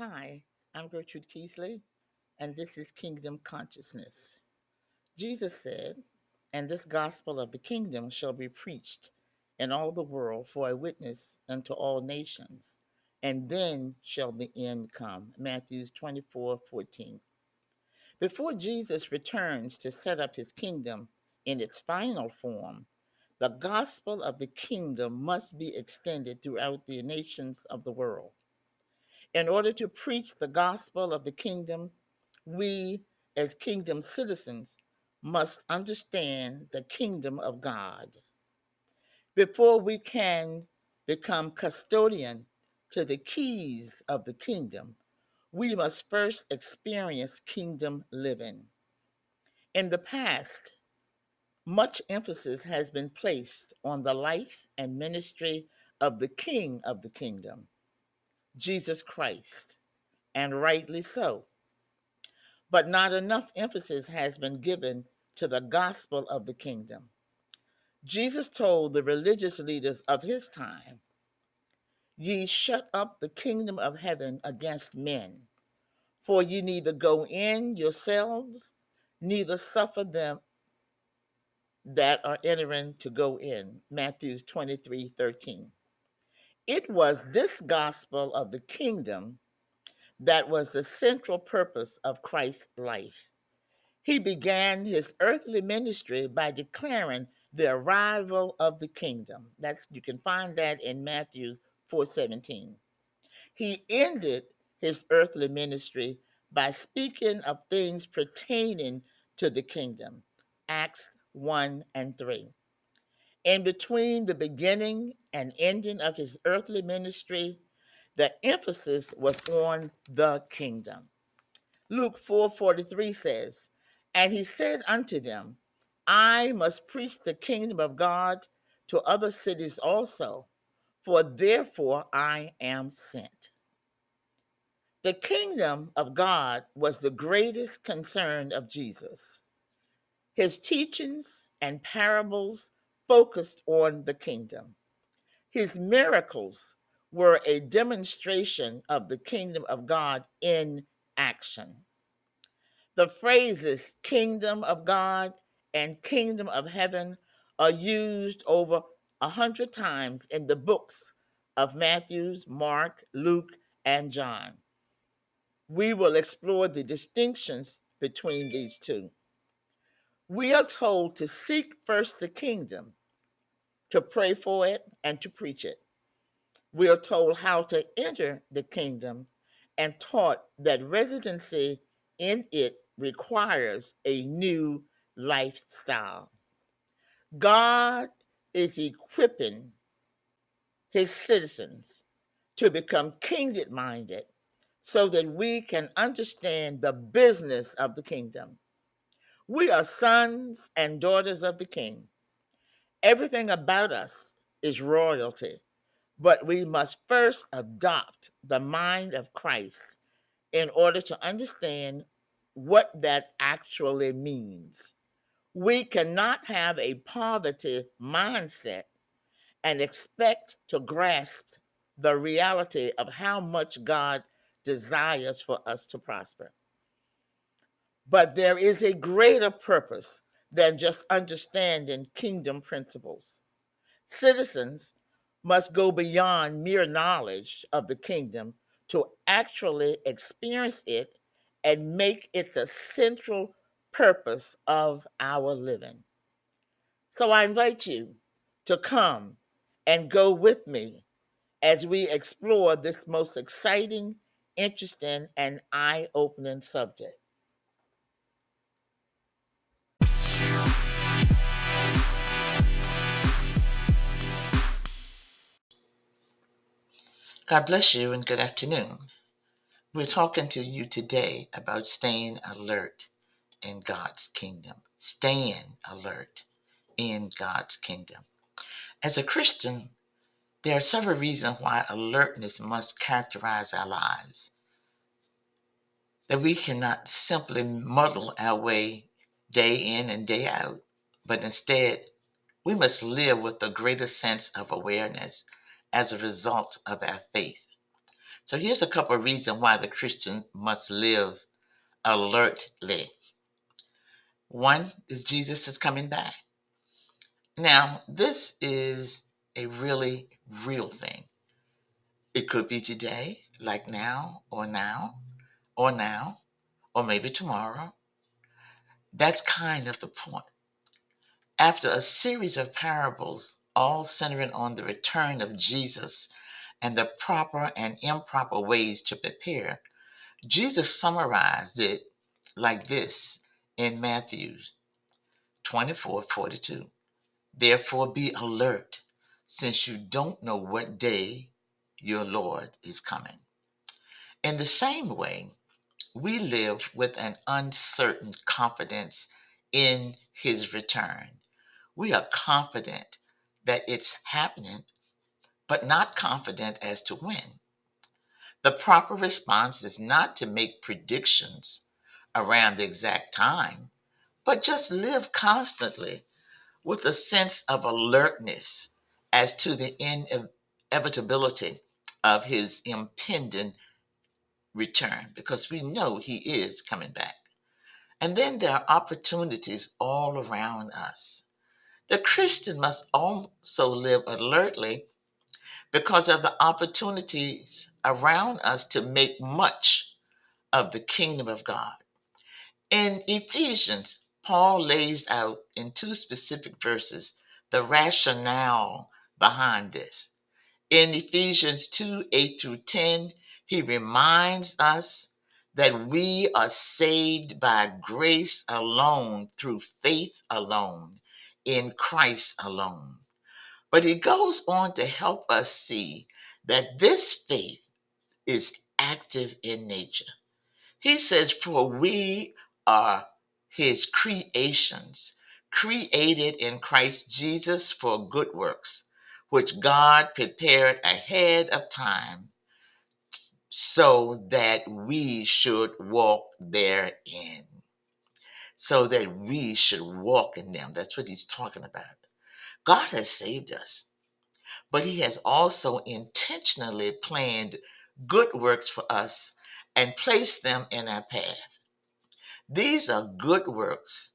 Hi, I'm Gertrude Keesley, and this is Kingdom Consciousness. Jesus said, And this gospel of the kingdom shall be preached in all the world for a witness unto all nations, and then shall the end come. Matthew 24 14. Before Jesus returns to set up his kingdom in its final form, the gospel of the kingdom must be extended throughout the nations of the world. In order to preach the gospel of the kingdom, we as kingdom citizens must understand the kingdom of God. Before we can become custodian to the keys of the kingdom, we must first experience kingdom living. In the past, much emphasis has been placed on the life and ministry of the King of the kingdom, Jesus Christ, and rightly so. But not enough emphasis has been given to the gospel of the kingdom. Jesus told the religious leaders of his time, Ye shut up the kingdom of heaven against men, for ye neither go in yourselves, neither suffer them that are entering to go in. Matthew 23 13. It was this gospel of the kingdom that was the central purpose of Christ's life. He began his earthly ministry by declaring the arrival of the kingdom. That's you can find that in Matthew 4:17. He ended his earthly ministry by speaking of things pertaining to the kingdom. Acts 1 and 3. In between the beginning and ending of his earthly ministry, the emphasis was on the kingdom. Luke 4:43 says, "And he said unto them, I must preach the kingdom of God to other cities also, for therefore I am sent." The kingdom of God was the greatest concern of Jesus. His teachings and parables focused on the kingdom. His miracles were a demonstration of the kingdom of God in action. The phrases kingdom of God and kingdom of heaven are used over a hundred times in the books of Matthew, Mark, Luke, and John. We will explore the distinctions between these two. We are told to seek first the kingdom, to pray for it, and to preach it. We are told how to enter the kingdom and taught that residency in it requires a new lifestyle. God is equipping his citizens to become kingdom minded so that we can understand the business of the kingdom. We are sons and daughters of the king. Everything about us is royalty, but we must first adopt the mind of Christ in order to understand what that actually means. We cannot have a poverty mindset and expect to grasp the reality of how much God desires for us to prosper. But there is a greater purpose than just understanding kingdom principles. Citizens must go beyond mere knowledge of the kingdom to actually experience it and make it the central purpose of our living. So I invite you to come and go with me as we explore this most exciting, interesting, and eye opening subject. God bless you and good afternoon. We're talking to you today about staying alert in God's kingdom. Staying alert in God's kingdom. As a Christian, there are several reasons why alertness must characterize our lives. That we cannot simply muddle our way day in and day out, but instead, we must live with a greater sense of awareness as a result of our faith. So here's a couple of reasons why the Christian must live alertly. One is Jesus is coming back. Now, this is a really real thing. It could be today, like now, or now, or now, or maybe tomorrow. That's kind of the point. After a series of parables, all centering on the return of Jesus and the proper and improper ways to prepare, Jesus summarized it like this in Matthew 24 42. Therefore, be alert, since you don't know what day your Lord is coming. In the same way, we live with an uncertain confidence in his return. We are confident that it's happening, but not confident as to when. The proper response is not to make predictions around the exact time, but just live constantly with a sense of alertness as to the inevitability of his impending return, because we know he is coming back. And then there are opportunities all around us. The Christian must also live alertly because of the opportunities around us to make much of the kingdom of God. In Ephesians, Paul lays out in two specific verses the rationale behind this. In Ephesians 2 8 through 10, he reminds us that we are saved by grace alone, through faith alone, in Christ alone. But he goes on to help us see that this faith is active in nature. He says, For we are his creations, created in Christ Jesus for good works, which God prepared ahead of time so that we should walk therein. So that we should walk in them. That's what he's talking about. God has saved us, but he has also intentionally planned good works for us and placed them in our path. These are good works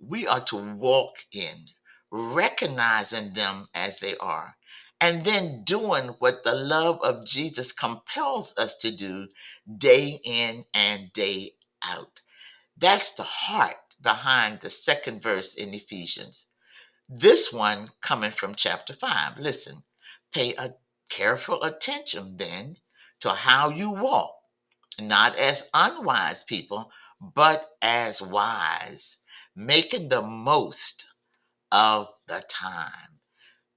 we are to walk in, recognizing them as they are, and then doing what the love of Jesus compels us to do day in and day out. That's the heart behind the second verse in Ephesians. This one coming from chapter 5. Listen, pay a careful attention then to how you walk, not as unwise people, but as wise, making the most of the time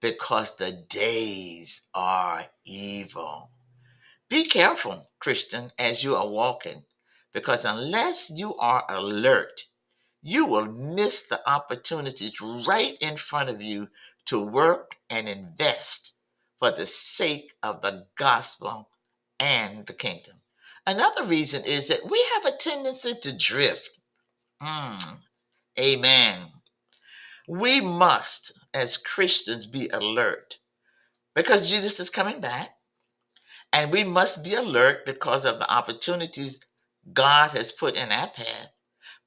because the days are evil. Be careful, Christian, as you are walking, because unless you are alert, you will miss the opportunities right in front of you to work and invest for the sake of the gospel and the kingdom. Another reason is that we have a tendency to drift. Mm, amen. We must, as Christians, be alert because Jesus is coming back. And we must be alert because of the opportunities God has put in our path.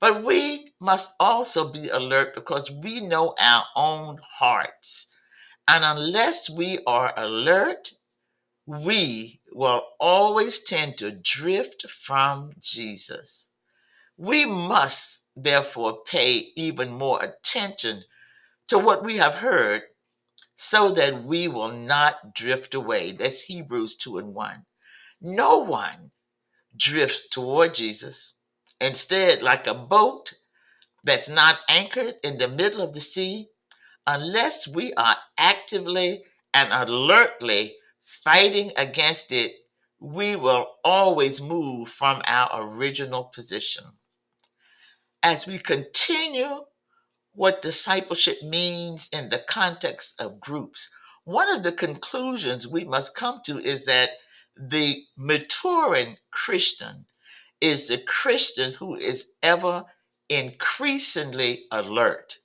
But we must also be alert because we know our own hearts. And unless we are alert, we will always tend to drift from Jesus. We must therefore pay even more attention to what we have heard so that we will not drift away. That's Hebrews 2 and 1. No one drifts toward Jesus. Instead, like a boat that's not anchored in the middle of the sea, unless we are actively and alertly fighting against it, we will always move from our original position. As we continue what discipleship means in the context of groups, one of the conclusions we must come to is that the maturing Christian is the Christian who is ever increasingly alert.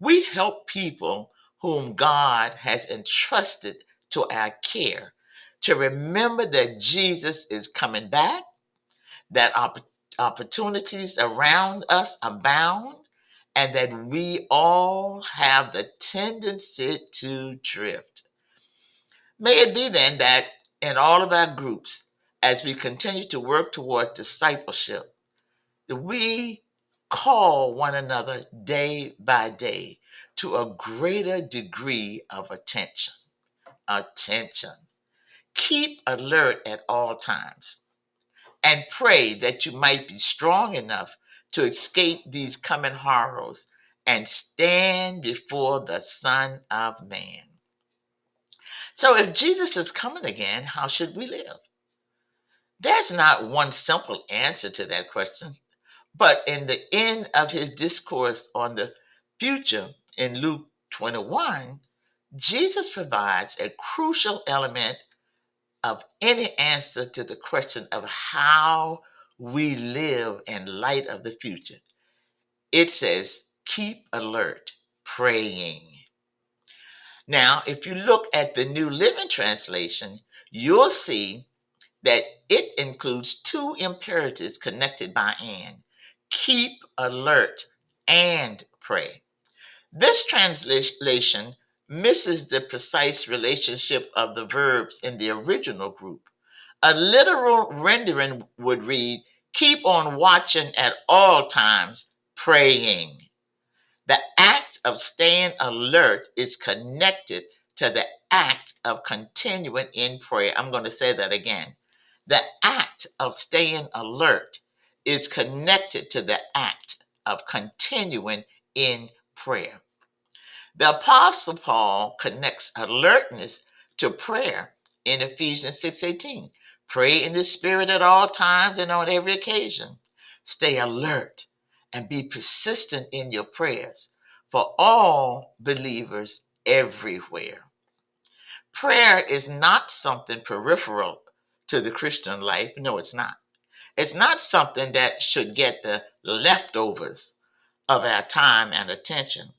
We help people whom God has entrusted to our care to remember that Jesus is coming back, that opp- opportunities around us abound, and that we all have the tendency to drift. May it be then that in all of our groups, as we continue to work toward discipleship, that we call one another day by day to a greater degree of attention. Attention. Keep alert at all times and pray that you might be strong enough to escape these coming horrors and stand before the Son of Man. So, if Jesus is coming again, how should we live? There's not one simple answer to that question, but in the end of his discourse on the future in Luke 21, Jesus provides a crucial element of any answer to the question of how we live in light of the future. It says, keep alert, praying. Now, if you look at the New Living Translation, you'll see that it includes two imperatives connected by and keep alert and pray. This translation misses the precise relationship of the verbs in the original group. A literal rendering would read, Keep on watching at all times, praying. The act of staying alert is connected to the act of continuing in prayer. I'm going to say that again. The act of staying alert is connected to the act of continuing in prayer. The Apostle Paul connects alertness to prayer in Ephesians 6:18. Pray in the Spirit at all times and on every occasion. Stay alert and be persistent in your prayers for all believers everywhere. Prayer is not something peripheral to the Christian life. No, it's not. It's not something that should get the leftovers of our time and attention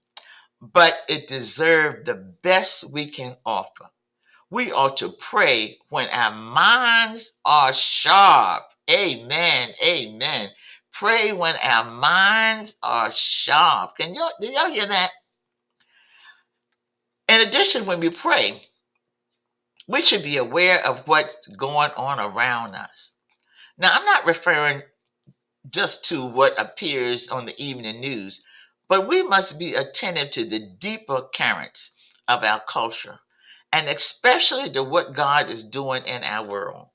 but it deserves the best we can offer. We ought to pray when our minds are sharp. Amen. Amen. Pray when our minds are sharp. Can y'all, did y'all hear that? In addition, when we pray, we should be aware of what's going on around us. Now, I'm not referring just to what appears on the evening news, but we must be attentive to the deeper currents of our culture and especially to what God is doing in our world.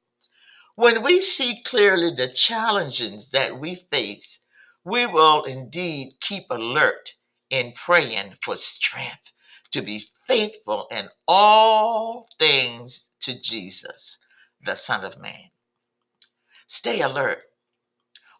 When we see clearly the challenges that we face, we will indeed keep alert in praying for strength to be faithful in all things to Jesus, the Son of Man. Stay alert.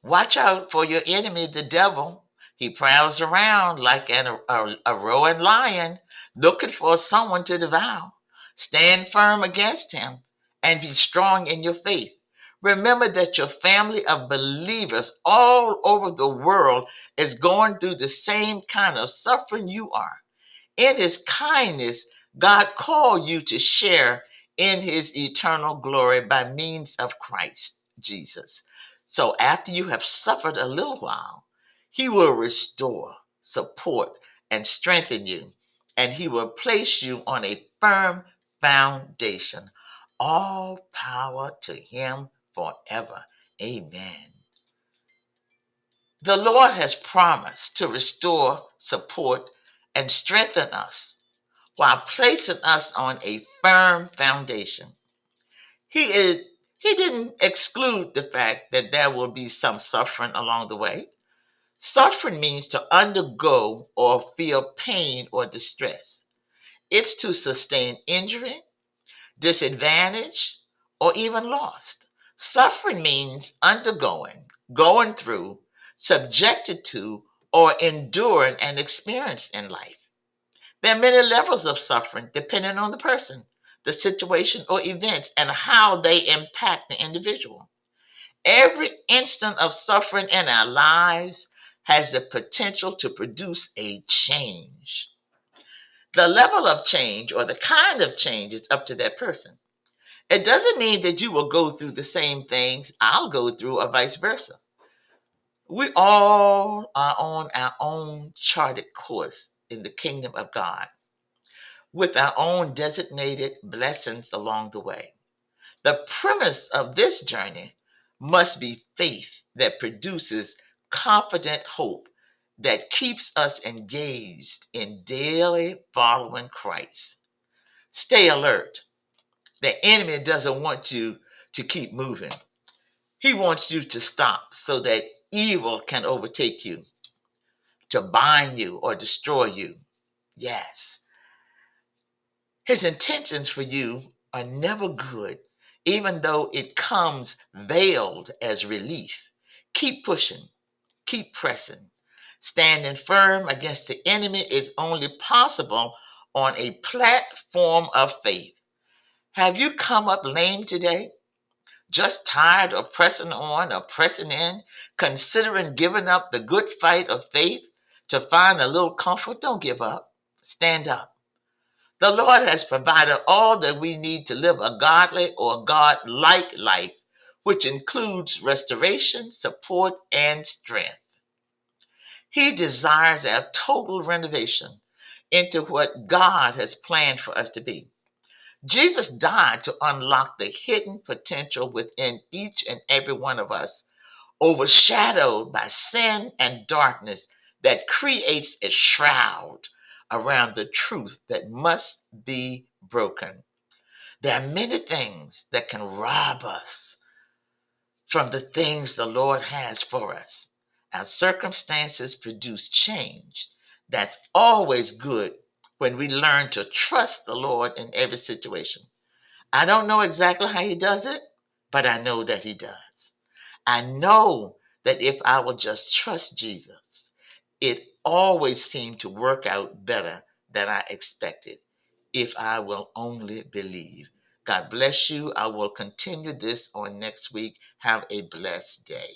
Watch out for your enemy, the devil, he prowls around like an, a, a roaring lion, looking for someone to devour. Stand firm against him and be strong in your faith. Remember that your family of believers all over the world is going through the same kind of suffering you are. In his kindness, God called you to share in his eternal glory by means of Christ Jesus. So after you have suffered a little while, he will restore, support, and strengthen you, and He will place you on a firm foundation. All power to Him forever. Amen. The Lord has promised to restore, support, and strengthen us while placing us on a firm foundation. He is he didn't exclude the fact that there will be some suffering along the way. Suffering means to undergo or feel pain or distress. It's to sustain injury, disadvantage, or even loss. Suffering means undergoing, going through, subjected to, or enduring an experience in life. There are many levels of suffering depending on the person, the situation, or events, and how they impact the individual. Every instant of suffering in our lives has the potential to produce a change. The level of change or the kind of change is up to that person. It doesn't mean that you will go through the same things I'll go through or vice versa. We all are on our own charted course in the kingdom of God with our own designated blessings along the way. The premise of this journey must be faith that produces confident hope that keeps us engaged in daily following Christ. Stay alert. The enemy doesn't want you to keep moving. He wants you to stop so that evil can overtake you, to bind you or destroy you. Yes. His intentions for you are never good, even though it comes veiled as relief. Keep pushing, keep pressing. Standing firm against the enemy is only possible on a platform of faith. Have you come up lame today? Just tired of pressing on or pressing in, considering giving up the good fight of faith to find a little comfort? Don't give up. Stand up. The Lord has provided all that we need to live a godly or God like life, which includes restoration, support, and strength. He desires a total renovation into what God has planned for us to be. Jesus died to unlock the hidden potential within each and every one of us, overshadowed by sin and darkness that creates a shroud around the truth that must be broken. There are many things that can rob us from the things the Lord has for us. Our circumstances produce change. That's always good when we learn to trust the Lord in every situation. I don't know exactly how He does it, but I know that He does. I know that if I will just trust Jesus, it always seemed to work out better than I expected if I will only believe. God bless you. I will continue this on next week. Have a blessed day.